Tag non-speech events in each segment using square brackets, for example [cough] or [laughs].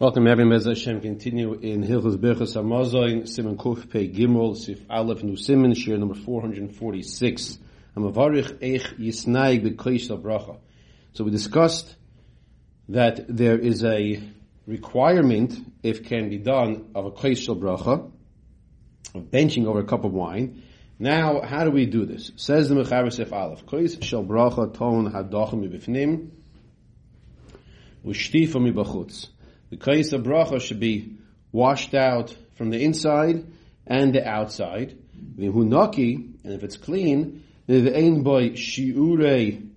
Welcome, Rabbi Mez Hashem. Continue in Hilchus Berchus Amazoin, Simon Kuf Pei Gimel, Sif Aleph Nu Simon, share number 446. Amavarich Eich Yisnaig B'Koish Bracha. So we discussed that there is a requirement, if can be done, of a Koish Bracha, of benching over a cup of wine. Now, how do we do this? Says the Mechaber Sif Aleph, Koish Bracha Ton Hadachim Mibifnim, Ushtifa Mibachutz. The kais of bracha should be washed out from the inside and the outside. The hunaki, and if it's clean, the ein boy shiure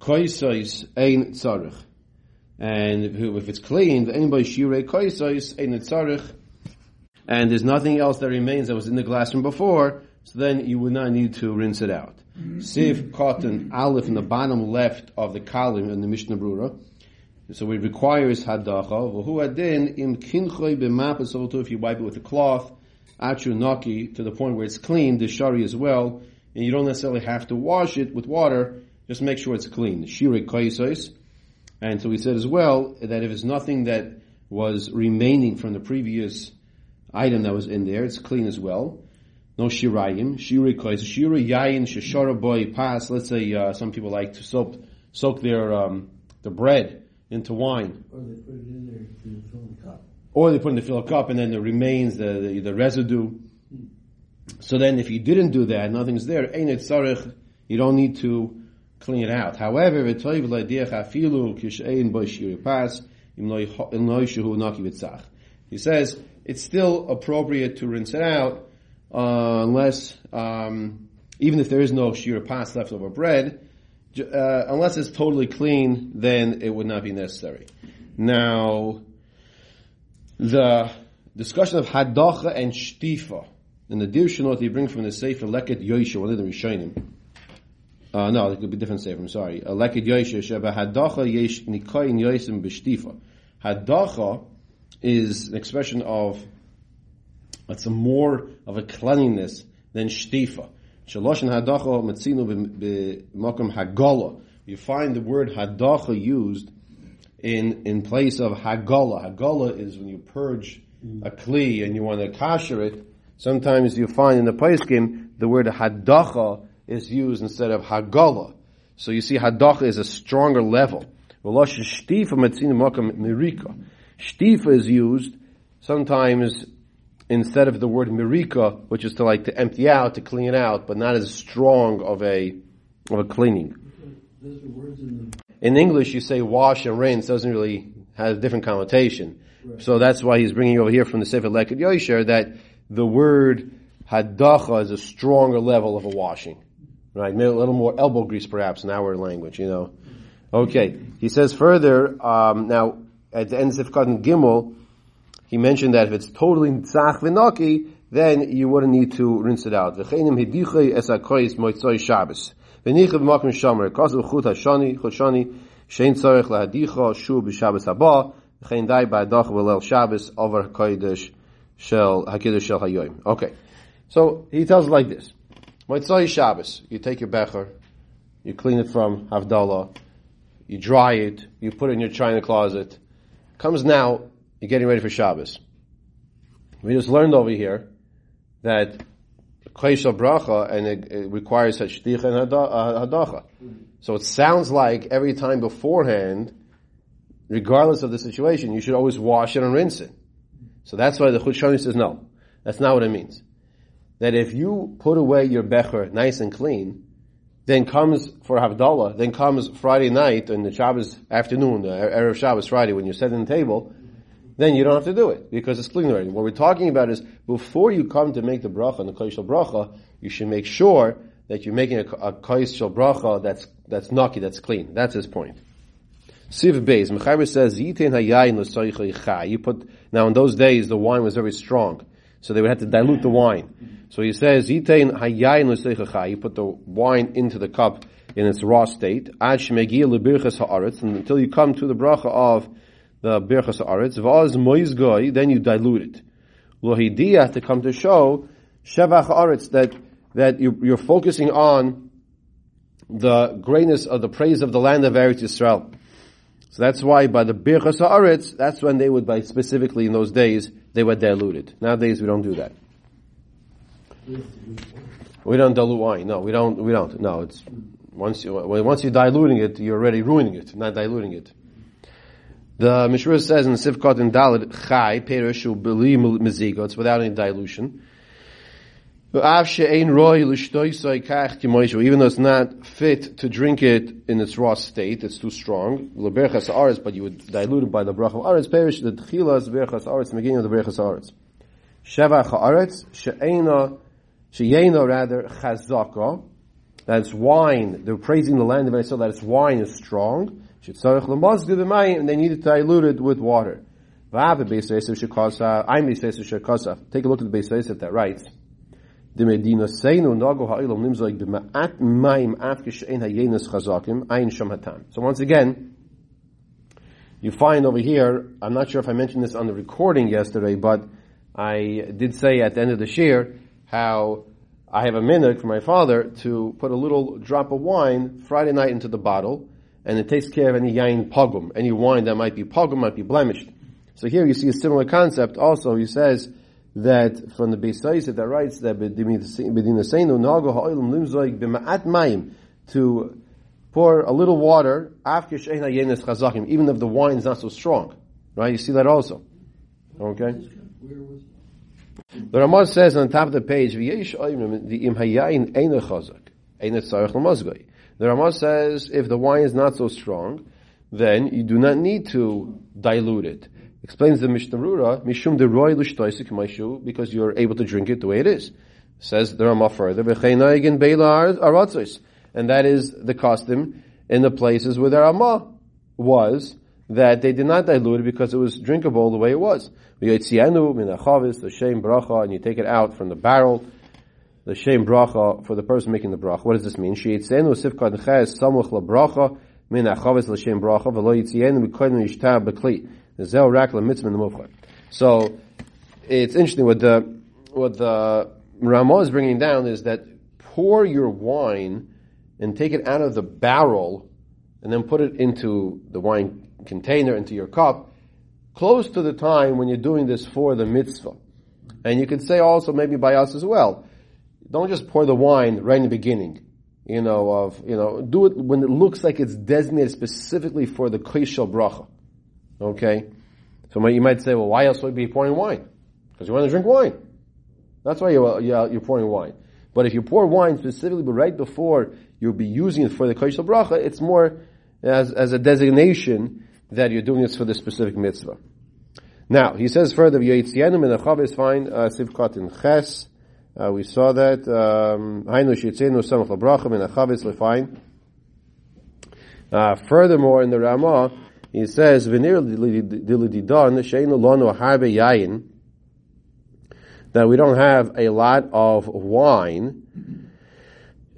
kaisais ein tzarich. And if it's clean, the ein boy shiure kaisais ein tzarich. And there's nothing else that remains that was in the glass from before, so then you would not need to rinse it out. Siv cotton aleph in the bottom left of the column in the Mishnah Brura. So it requires hadacha. V'hu adin im kinchoy b'mapes if you wipe it with a cloth, achu naki to the point where it's clean, the shari as well, and you don't necessarily have to wash it with water. Just make sure it's clean. Shire kaisos. And so we said as well that if it's nothing that was remaining from the previous item that was in there, it's clean as well. No shirayim, shire kaisos, shire yayin sheshara boy pas. Let's say uh, some people like to soak soak their um, the bread into wine. Or they put it in there to fill the cup. Or they put in the fill a cup and then the remains, the, the, the residue. So then if you didn't do that, nothing's there, ain't it you don't need to clean it out. However, he says it's still appropriate to rinse it out uh, unless, um, even if there is no shir pas left over bread, uh, unless it's totally clean, then it would not be necessary. Now, the discussion of hadacha and shtifa, and the dir shanot you bring from the Sefer Leket Yosha, one of the Rishonim. Uh, no, it could be different Sefer, I'm sorry. Uh, Leket Yosha, sheba hadacha yesh nikoyin yosim b'shtifa. Hadacha is an expression of, it's a more of a cleanliness than shtifa. Shaloshin hadacha b'makom hagala. You find the word hadacha used in in place of hagala. Hagala is when you purge a kli and you want to kasher it. Sometimes you find in the Paiskim the word hadacha is used instead of hagala. So you see hadacha is a stronger level. Shtifa is used sometimes instead of the word mirika, which is to like to empty out, to clean out, but not as strong of a of a cleaning. In, in, English, you say wash and rinse doesn't really have a different connotation. Right. So that's why he's bringing over here from the Sefer Leket Yosher that the word hadacha is a stronger level of a washing. Right? A little more elbow grease perhaps in our language, you know. Okay. He says further, um, now, at the end of Sifkat Gimel, he mentioned that if it's totally tzach v'naki, then you wouldn't need to rinse it out. V'cheinim hidichei es hakoyis moitzoi Shabbos. V'nicha v'makim shomer, kosav chut hashani, chut shein tzorech lahadicha, shu b'Shabbos haba, v'chein dai ba'adach v'lel Shabbos, over shel, shel hayoim. Okay. So, he tells it like this. Moitzoi Shabbos, you take your becher, you clean it from Havdalah, you dry it, you put it in your china closet. Comes now you're getting ready for Shabbos. We just learned over here that Kaisha bracha and it, it requires such and uh, hadacha. So it sounds like every time beforehand, regardless of the situation, you should always wash it and rinse it. So that's why the Chut says no. That's not what it means. That if you put away your becher nice and clean, then comes for Havdalah, then comes Friday night and the Shabbos afternoon, the Erev Shabbos Friday, when you're setting the table, then you don't have to do it because it's clean already. What we're talking about is before you come to make the bracha and the koishal bracha, you should make sure that you're making a, a koishal bracha that's that's naki, that's clean. That's his point. Siv Beis, Mechaber says, hayayin You put, now in those days the wine was very strong, so they would have to dilute the wine. So he says, hayayin You put the wine into the cup in its raw state, Ad ha'aretz, until you come to the bracha of the Birchas Aretz, Vaz Moizgoy, then you dilute it. Lohidiyah to come to show Shevach Aretz that, that you, you're focusing on the greatness of the praise of the land of Eretz Yisrael. So that's why by the birchas haaretz, that's when they would, by specifically in those days, they were diluted. Nowadays we don't do that. We don't dilute wine. No, we don't. We don't. No, it's once you once you're diluting it, you're already ruining it, not diluting it. The Mishra says in the Sivkot in Dalit Chai Perishu Beli Mizigo. It's without any dilution. Even though it's not fit to drink it in its raw state, it's too strong. But you would dilute it by the brach of aretz. Perish the tchilas berchas aretz, the beginning of the berchas aretz. Sheva haaretz she'ena sheyena rather chazaka. That's wine. They're praising the land of Israel that its wine is strong. Shetzarech lemazgu b'mayim, and they need to dilute it with water. Take a look at the beis that writes. So once again, you find over here, I'm not sure if I mentioned this on the recording yesterday, but I did say at the end of the shir how I have a minute for my father to put a little drop of wine Friday night into the bottle, and it takes care of any yain pogum, any wine that might be pogum, might be blemished. So here you see a similar concept also. He says, that from the Beisayis that writes that Bedina Seinu Nago Ha'ilim Limzoig B'ma'at Mayim to pour a little water after Sheina Yenes Chazakim, even if the wine is not so strong. Right? You see that also. Okay? The Ramah says on top of the page, the Ramah says if the wine is not so strong, then you do not need to dilute it. Explains the Mishnah Brura, Mishum de Roy Lushtoisik Maishu, because you're able to drink it the way it is. Says the Ramah further, and that is the custom in the places where the Ramah was, that they did not dilute it because it was drinkable the way it was. The and you take it out from the barrel, the shem bracha for the person making the bracha. What does this mean? Sheyitzenu sifkat ches samuch min achavis bracha yishtab bekli. So it's interesting what the what the Ramah is bringing down is that pour your wine and take it out of the barrel and then put it into the wine container into your cup close to the time when you're doing this for the mitzvah. And you could say also maybe by us as well. Don't just pour the wine right in the beginning. You know, of, you know, do it when it looks like it's designated specifically for the Koishel bracha. Okay? So you might say, well, why else would you be pouring wine? Because you want to drink wine. That's why you're, you're pouring wine. But if you pour wine specifically, but right before you'll be using it for the Kodesh Bracha, it's more as, as a designation that you're doing this for the specific mitzvah. Now, he says further, Yaitzianim in the Chav is fine, uh, Sivkat in Ches, uh, we saw that, um, Hainu Shitzenu Samach LaBrachim is. Uh, furthermore, in the Ramah, he says, "Venir dilididon sheinu harbe yayin." That we don't have a lot of wine.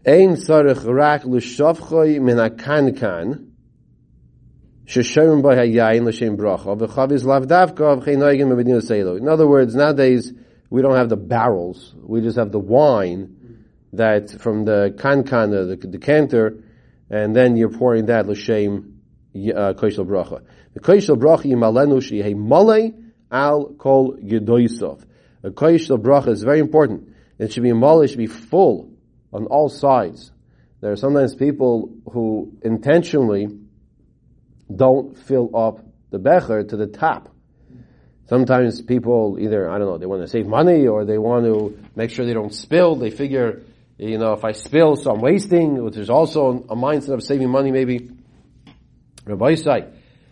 Ein sarich rak min. In other words, nowadays we don't have the barrels. We just have the wine that from the kankan, the decanter, and then you're pouring that l'shem uh, koishel bracha. The koishel bracha yimalenu sheyeh malei al kol gedoisov. The koishel bracha is very important. It should be malei, should be full on all sides. There are sometimes people who intentionally don't fill up the becher to the top. Sometimes people either, I don't know, they want to save money or they want to make sure they don't spill. They figure, you know, if I spill, so I'm wasting, which is also a mindset of saving money maybe. Rabbi say,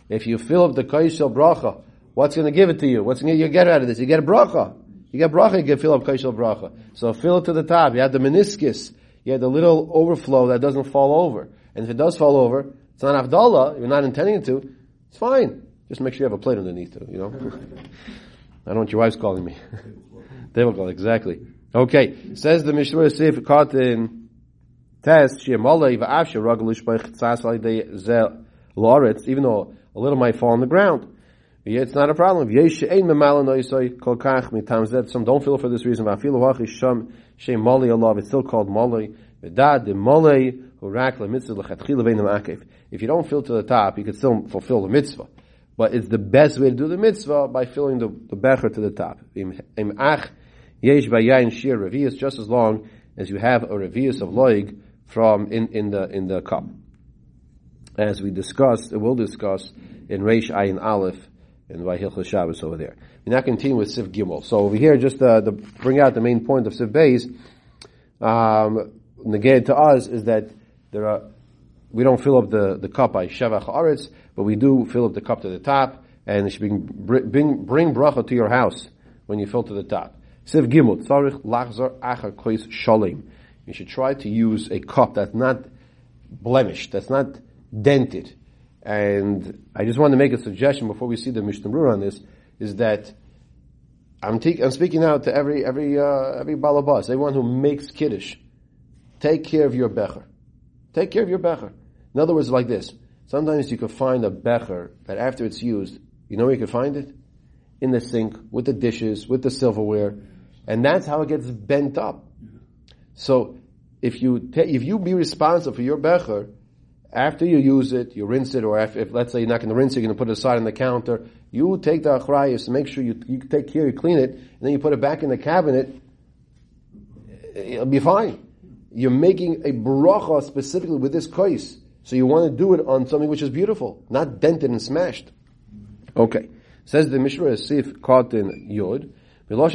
if you fill up the kaishel bracha, what's going to give it to you? What's going to you get out of this? You get a bracha. You get bracha, you get fill up kaishel bracha. So fill it to the top. You have the meniscus. You have the little overflow that doesn't fall over. And if it does fall over, it's not avdallah, you're not intending it to, it's fine. Just make sure you have a plate underneath it, you know? [laughs] I don't want your wife's calling me. [laughs] they will call, exactly. Okay, says the Mishnah Sif caught in test, Shemala, Va'avsha, Loritz, even though a little might fall on the ground. It's not a problem. Some don't feel for this reason. It's still called mali. if you don't fill to the top, you can still fulfill the mitzvah. But it's the best way to do the mitzvah by filling the, the becher to the top. Im ach yesh shir revius, just as long as you have a revius of loig from in, in the in the cup. As we discussed, we'll discuss in Reish Ayin Aleph in Vayhilchah Shabbos over there. We now continue with Siv Gimel. So over here, just uh, to bring out the main point of Siv Beis, um, negated to us is that there are we don't fill up the, the cup by Shevach Aretz, but we do fill up the cup to the top, and it should bring, bring, bring bracha to your house when you fill to the top. Siv Gimel, Tzarich Lachzar Achar Kois Shalim. You should try to use a cup that's not blemished, that's not dented. And I just want to make a suggestion before we see the Mishnah Berurah on this, is that I'm, te- I'm speaking out to every, every, uh, every balabas, everyone who makes kiddush. Take care of your becher. Take care of your becher. In other words, like this. Sometimes you could find a becher that after it's used, you know where you can find it? In the sink, with the dishes, with the silverware. And that's how it gets bent up. So, if you, if you be responsible for your becher, after you use it, you rinse it, or if, let's say you're not going to rinse it, you're going to put it aside on the counter, you take the achrayas, make sure you, you take care, you clean it, and then you put it back in the cabinet, it'll be fine. You're making a bracha specifically with this kais. So you want to do it on something which is beautiful, not dented and smashed. Okay. Says the Mishra Sif Kotin Yod. Once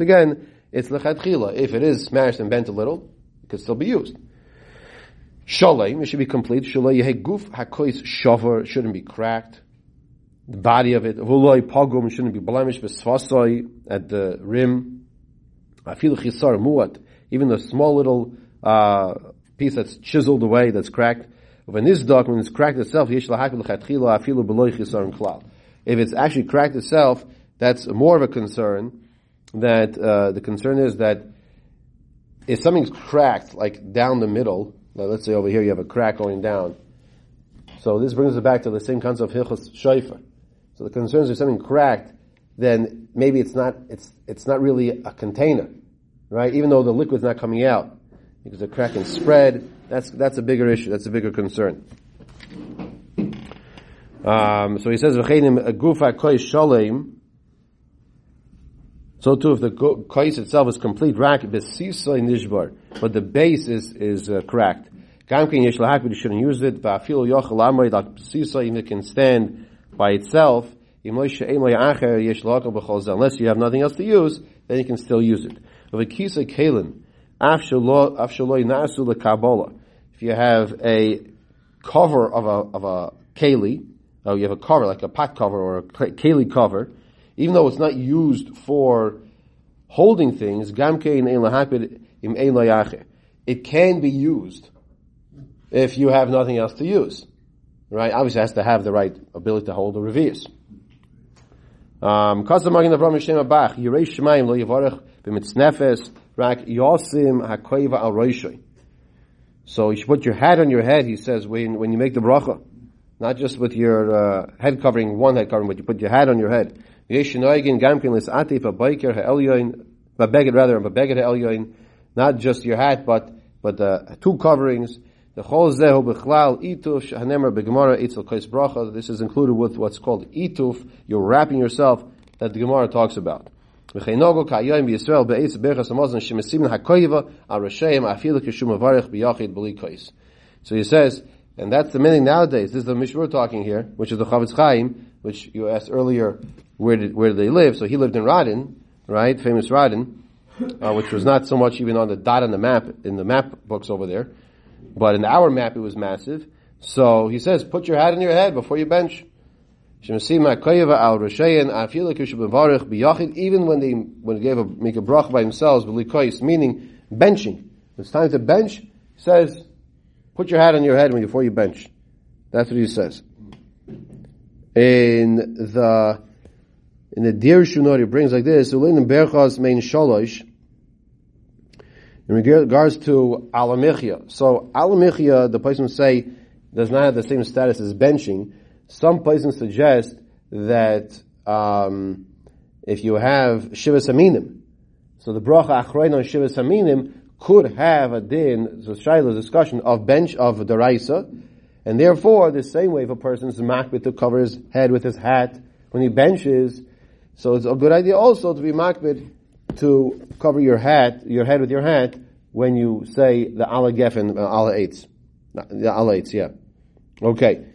again, it's lechatchila. If it is smashed and bent a little, it could still be used. Shalem, it should be complete. Shalem guf hakois shover shouldn't be cracked. The body of it, vuloi pogum shouldn't be blemished. Vesvasoi at the rim. Afilu chisar muat, even the small little uh, piece that's chiseled away, that's cracked. When this dog, when it's cracked itself, yesh lahakil lechatchila afilu beloy chisar klal. If it's actually cracked itself, that's more of a concern. That uh, the concern is that if something's cracked, like down the middle, now let's say over here you have a crack going down. So this brings us back to the same concept of hilchos shayfer. So the concern is if something cracked, then maybe it's not it's it's not really a container, right? Even though the liquid's not coming out because the crack can spread. That's that's a bigger issue. That's a bigger concern. Um, so he says. So too, if the kais itself is complete, rak nishbar, but the base is is uh, cracked. Gamkin yesh lahak, but you shouldn't use it. Va'afil yochel that besisay it can stand by itself. Unless you have nothing else to use, then you can still use it. If you have a cover of a of a keli, oh, you have a cover like a pot cover or a keli cover, even though it's not used for holding things, it can be used if you have nothing else to use. Right? Obviously, it has to have the right ability to hold the revius. Um, so you should put your hat on your head, he says, when, when you make the bracha. Not just with your uh, head covering, one head covering, but you put your hat on your head. not just your hat, but, but the two coverings. This is included with what's called ituf. You're wrapping yourself that the Gemara talks about. So he says, and that's the meaning nowadays. This is the Mishmur talking here, which is the Chofetz Chaim, which you asked earlier, where did where did they live? So he lived in Radin, right? Famous Radin, uh, which was not so much even on the dot on the map in the map books over there. But in our map, it was massive. So he says, put your hat on your head before you bench. Even when they when they gave a make a brach by themselves, meaning benching. It's time to bench. He says, put your hat on your head before you bench. That's what he says. In the in the Dir Shunor, he brings like this: main shalosh in regards to alamichia. So alamichia, the person say, does not have the same status as benching. Some places suggest that um, if you have shivas aminim, so the bracha achrein on shivas aminim could have a din, so Shiloh's discussion of bench of Daraisa, and therefore the same way if a person is makbid to cover his head with his hat when he benches, so it's a good idea also to be makbid to cover your hat, your head with your hat when you say the Al HaGefen, uh, Al HaEitz. The Al HaEitz, yeah. Okay.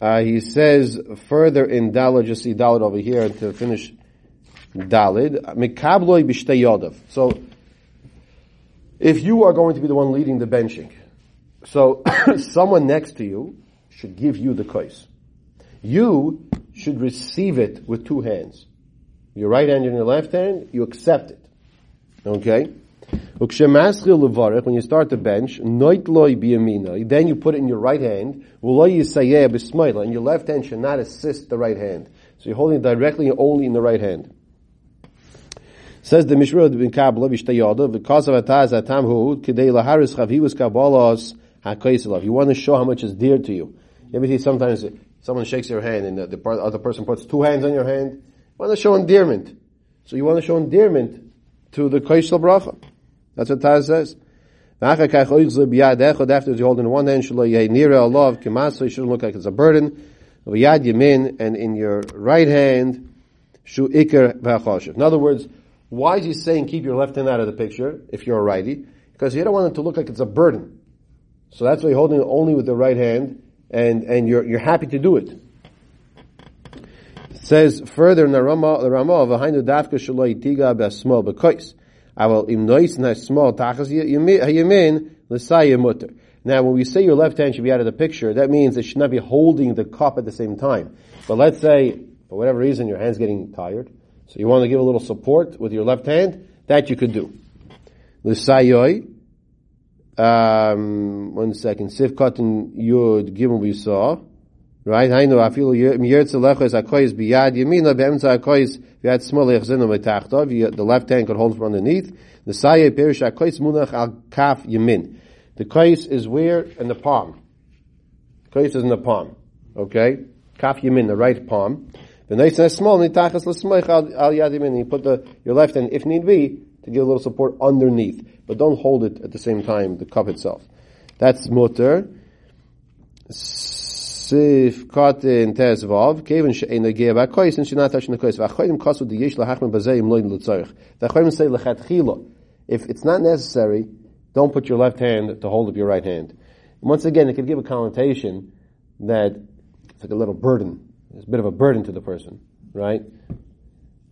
Uh, he says further in Dalid, just see Dalid over here to finish Dalid. Mikabloi b'shteyodav. So, if you are going to be the one leading the benching, so [coughs] someone next to you should give you the kais. You should receive it with two hands. Your right hand and your left hand, you accept it. Okay? When you start the bench, then you put it in your right hand, and your left hand should not assist the right hand. So you're holding it directly only in the right hand. Says the Mishra bin Kabbalah v'shtayada because of ataz atamhu kidei laharis chavivus kabbalas hakoiselav. You want to show how much is dear to you. You ever see sometimes someone shakes your hand and the other person puts two hands on your hand. You want to show endearment. So you want to show endearment to the koisel bracha. That's what Taz says. After you hold in one hand, it shouldn't look like it's a burden. And in your right hand, In other words, why is he saying keep your left hand out of the picture if you're a righty? Because you don't want it to look like it's a burden. So that's why you're holding it only with the right hand, and, and you're, you're happy to do it. Says further in the Rama, the Rama of Ahainu Dafka Shaloi Tiga Basmal Bekois. I will im nois na small tachas yamin l'saya mutter. Now, when we say your left hand should be out of the picture, that means it should not be holding the cup at the same time. But let's say, for whatever reason, your hand's getting tired, so you want to give a little support with your left hand, that you could do. L'sayoi, um, one second, sif katan yud gimel we saw, right? I feel yertz lechos akoyis biyad yamina be'emtza akoyis biyad smol echzinu metachtav. The left hand could hold from underneath. The saye perish akoyis munach al kaf yamin. The koyis is where in the palm. Koyis is in the palm. Okay, kaf yamin, the right palm. The nice and small nitachas l'smoich al yad yamin. You put the your left hand, if need be, to give a little support underneath, but don't hold it at the same time. The cup itself. That's mutter. Sif Katin Tezvav, Kevin She'en Negea Ba'kois, and Shinat Hashem Nekois, V'achoyim Kasu Di Yesh Lahachman Bazeim Loin L'tzorich. The Achoyim say Lechatchila. If it's not necessary, don't put your left hand to hold up your right hand. Once again, it could give a connotation that it's like a little burden. It's a bit of a burden to the person, right? And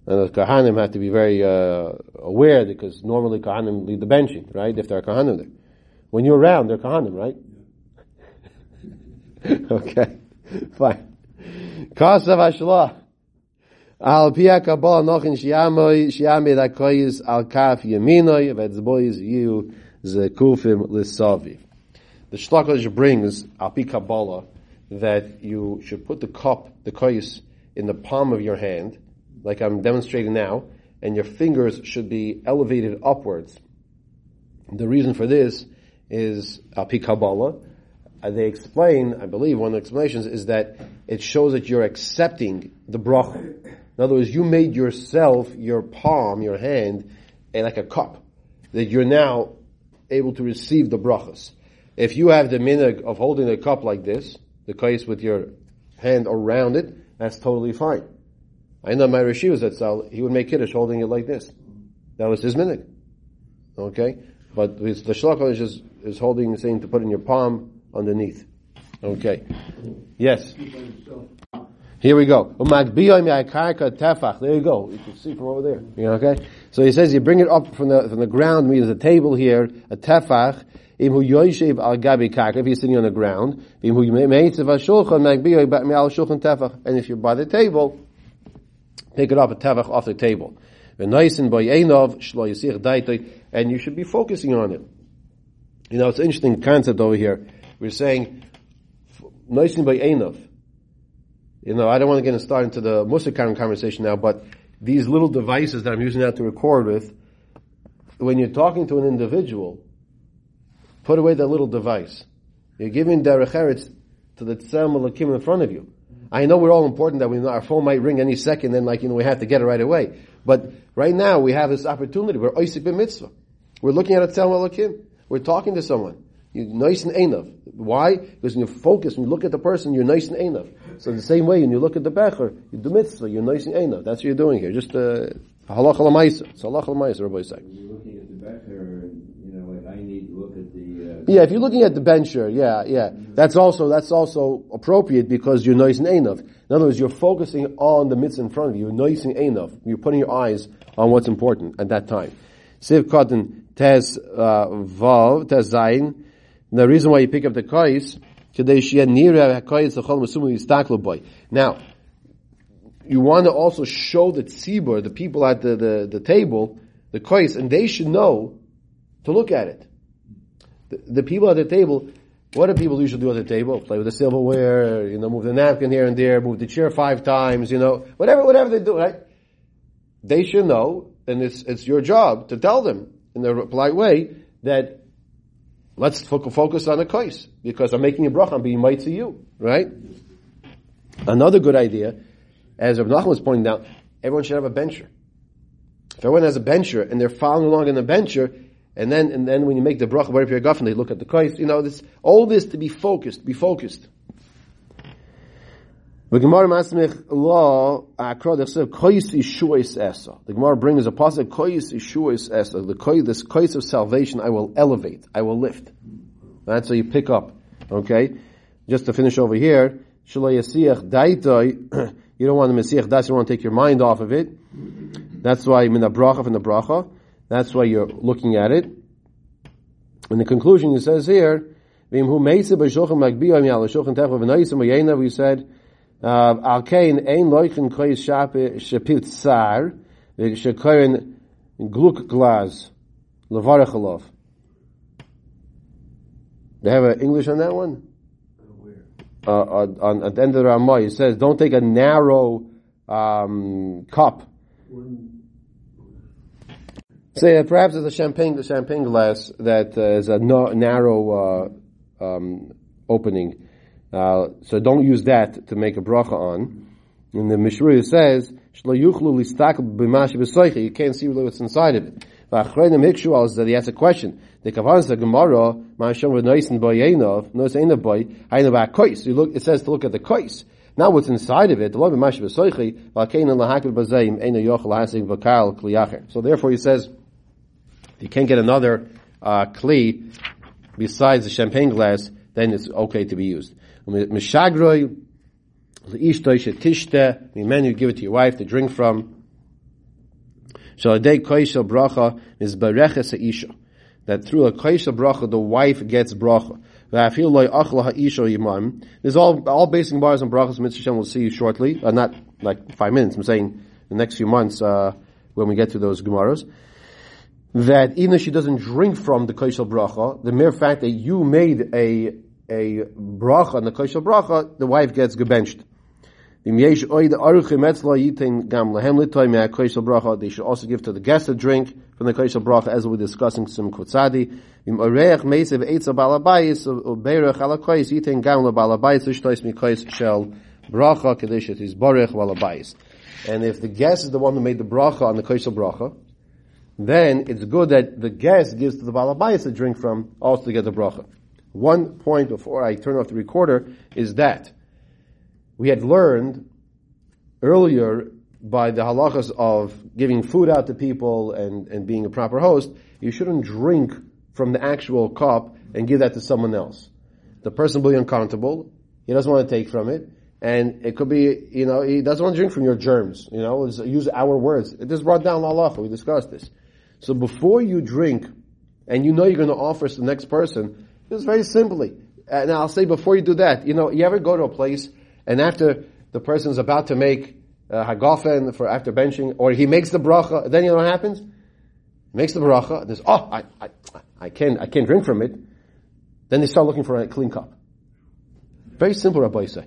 the Kahanim have to be very uh, aware because normally Kahanim lead the benching, right? If there are Kahanim there. When you're around, they're Kahanim, right? [laughs] okay, fine. Kasav Ashla. Al pia kabbalah nochin shiamoy shiamei lakoyis al kaf yaminoy v'etzboyis yu zekufim lisaviv. The Shlakosh brings al pi kabbalah that you should put the cup, the koyis, in the palm of your hand, like I'm demonstrating now, and your fingers should be elevated upwards. The reason for this is al pi kabbalah Uh, they explain, I believe, one of the explanations is that it shows that you're accepting the bracha. In other words, you made yourself, your palm, your hand, a, like a cup, that you're now able to receive the brachas. If you have the minhag of holding a cup like this, the case with your hand around it, that's totally fine. I know my Rishi was that he would make kiddush holding it like this. That was his minhag. Okay? But the shlach is just, is holding, saying to put in your palm, underneath. Okay. Yes. Here we go. There you go. You can see from over there. Okay. So he says you bring it up from the from the ground. Means a table here, a tefach. If you're sitting on the ground, and if you're by the table, pick it up a tefach off the table. And you should be focusing on it. You know, it's an interesting concept over here. We're saying, Noisin by Einov. You know, I don't want to get started into the Musar conversation now, but these little devices that I'm using now to record with, when you're talking to an individual, put away that little device. You're giving derech eretz to the tzem malakim in front of you. I know we're all important that we know our phone might ring any second, and like you know we have to get it right away. But right now we have this opportunity. We're oisik b'mitzvah. We're looking at a Tzel Elokim. We're talking to someone. You're nice and einav. Why? Because when you focus, when you look at the person, you're nice and einav. So the same way, when you look at the becher, you do mitzvah, you're nice and einav. That's what you're doing here. Just uh, halacha l'maisa. It's l'maisa, Rabbi Isaac. You're looking at the becher, you know, like I need to look at the. Uh, Yeah, if you're looking at the bencher, yeah, yeah, that's also that's also appropriate because you're nice and einav. In other words, you're focusing on the mitzvah in front of you. You're nice and einav. You're putting your eyes on what's important at that time. Siv Tez uh, Vav Tez Zayin. The reason why you pick up the kais. Now, you want to also show the tzibur, the people at the, the, the table, the kais, and they should know to look at it. The, the people at the table, what do people usually do at the table? Play with the silverware, you know, move the napkin here and there, move the chair five times, you know, whatever, whatever they do, right? They should know, and it's, it's your job to tell them in a polite way that let's focus on the kais, because I'm making a bracha, I'm being might to you, right? Another good idea, as Rav Nachman was pointing out, everyone should have a bencher. If everyone has a bencher and they're following along in the bencher, and then and then when you make the bracha, whatever your guffin, they look at the kais. You know, this all this to be focused, be focused. The Gemara Masmich law akra the. The Gemara brings a pasuk kois ishuas esa. The koi this kois of salvation I will elevate, I will lift. That's how you pick up. Okay, just to finish over here, yasiach daitoi. [clears throat] You don't want the mesiach das. You want to take your mind off of it. That's why min bracha from the bracha. That's why you're looking at it. In the conclusion, it says here. We said, "Al kain ein loichen koyis shape shapil tsar v'shekoyin gluk glaz levarachalov. They have an English on that one. Uh, on, on, at the end of the Ramah, it says, "Don't take a narrow um, cup." Say uh, perhaps it's a champagne, the champagne glass that uh, is a no, narrow uh, um, opening. Uh, so don't use that to make a bracha on. And the Mishra says. You can't see what's inside of it. V'achreinim hikshu is that he has a question. The kavanah the Gemara, ma'ashem v'noisen boyenov, nois einav boy, hainu ba'kois. You look, it says to look at the kois. Now what's inside of it, the lo b'mashi b'soichi, v'akein lahakil b'zeim, eina yochel hasig v'kal kliyacher. So therefore he says, you can't get another uh, kli besides the champagne glass, then it's okay to be used. Mishagroi, leishtoi shetishte, mimenu, give it to your wife to drink from. Shaladei koishel bracha is bereches isha. That through a koishel bracha, the wife gets bracha. This is all, all basing bars on brachas, Mitzvah Shem will see you shortly. Uh, not like five minutes, I'm saying the next few months, uh, when we get to those Gemaras that even if she doesn't drink from the koshel bracha, the mere fact that you made a a bracha the koshel bracha, the wife gets gebenched. They should also give to the guest a drink from the koshel bracha, as we're discussing some kutzadi. And if the guest is the one who made the bracha on the koshel bracha, then it's good that the guest gives to the balabayas a drink from also to get the bracha. One point before I turn off the recorder is that we had learned earlier by the halachas of giving food out to people and, and being a proper host, you shouldn't drink from the actual cup and give that to someone else. The person will be uncomfortable, he doesn't want to take from it, and it could be, you know, he doesn't want to drink from your germs, you know, use our words. It is brought down halacha, we discussed this. So before you drink, and you know you're going to offer to the next person, just very simply. And I'll say before you do that, you know, you ever go to a place and after the person's about to make uh, hagafen for after benching, or he makes the bracha, then you know what happens? He makes the bracha, there's, oh, I, I, I can't, I can't drink from it. Then they start looking for a clean cup. Very simple, Rabbi say.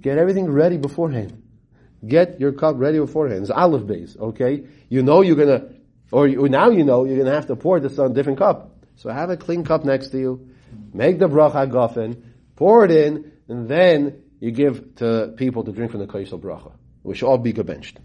Get everything ready beforehand. Get your cup ready beforehand. It's olive base, okay? You know you're gonna or you, now you know you're to have to pour this on a different cup. So have a clean cup next to you. Make the bracha gofen, pour it in, and then you give to people to drink from the kaisel bracha. We should all be gebenched.